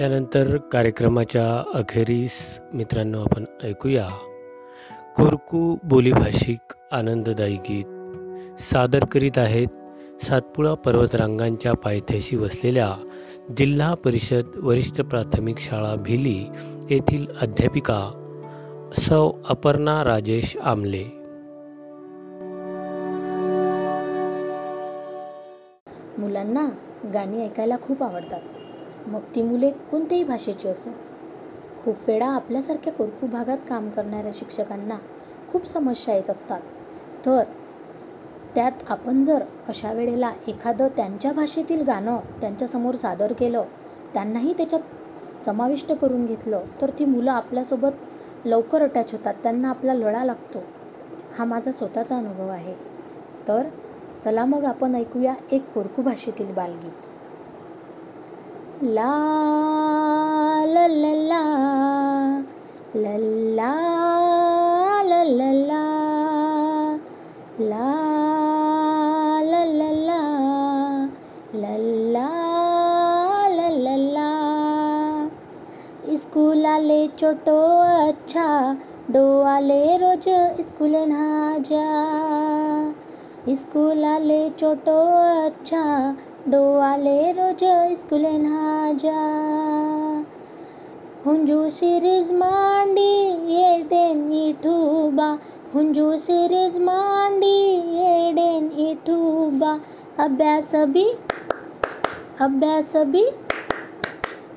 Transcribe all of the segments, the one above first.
यानंतर कार्यक्रमाच्या अखेरीस मित्रांनो आपण ऐकूया. कोरकू बोलीभाषिक आनंददायी गीत. सादर करीत आहेत सातपुडा पर्वतरांगांच्या पायथ्याशी वसलेल्या जिल्हा परिषद वरिष्ठ प्राथमिक शाळा भिली येथील अध्यापिका सौ अपर्णा राजेश आमले. मुलांना गाणी ऐकायला खूप आवडतात. मग ती मुले कोणत्याही भाषेची असो. खूप वेळा आपल्यासारख्या कोरकू भागात काम करणाऱ्या शिक्षकांना खूप समस्या येत असतात. तर त्यात आपण जर अशा वेळेला एखादं त्यांच्या भाषेतील गाणं त्यांच्यासमोर सादर केलं त्यांनाही त्याच्यात समाविष्ट करून घेतलं तर ती मुलं आपल्यासोबत लवकर अटॅच होतात त्यांना आपला लळा लागतो. हा माझा स्वतःचा अनुभव आहे. तर चला मग आपण ऐकूया एक कोरकू भाषेतील बालगीत. ला ला ला ला ला स्कूल आले छोटो अच्छा डो आले रोज स्कूल ना जा स्कूल आले छोटो अच्छा ડોવાલે રોજ સ્કૂલે ના જા હુંજુ સિરીઝ માંડી એડેન ઈઠુબા હુંજુ સિરીઝ માંડી એડેન ઈઠુબા અભ્યાસ બી અભ્યાસ બી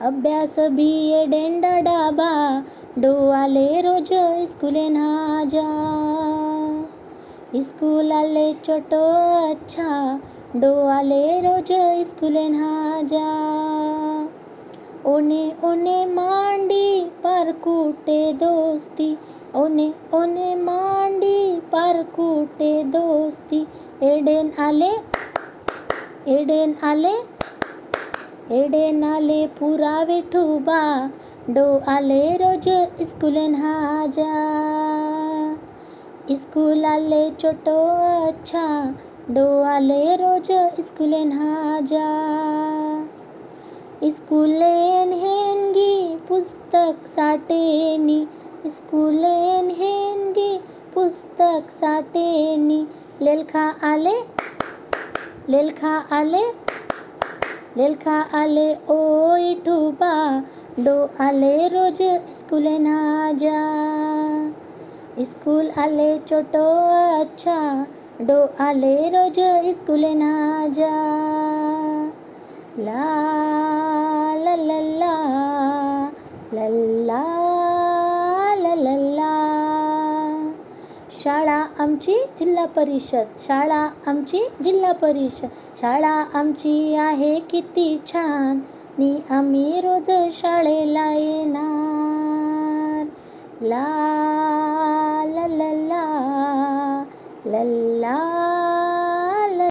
અભ્યાસ બી એડેન ડડાબા ડોવાલે રોજ સ્કૂલે ના જા स्कूल आले छोटो अच्छा आले रोज स्कूले ना जा। ओने ओने मांडी पर कूटे दोस्ती। ओने ओने मांडी पर कूटे दोस्ती। एडेन आले एडेन आले एडे नाले पुरा विठुबा। डो आले रोज स्कूल ना जा। स्कूल आले छोटो अच्छा डो आले रोज स्कूल ना जा। स्कूलेन हेनगी पुस्तक साटेनी स्कूलेन हेनगी पुस्तक साटेनी लेलखा आले लेलखा आले लेलखा आले ओ इठुबा डो आले रोज स्कूल ना जा। स्कूल आले छोटो अच्छा ડોઆલે રોજ સ્કૂલે ના જા ला ला ला ला ला. शाळा आमची जिल्हा परिषद शाळा आमची जिल्हा परिषद शाळा आमची आहे किती छान. नी आम्ही रोज शाळेला येणार. ला லல்லா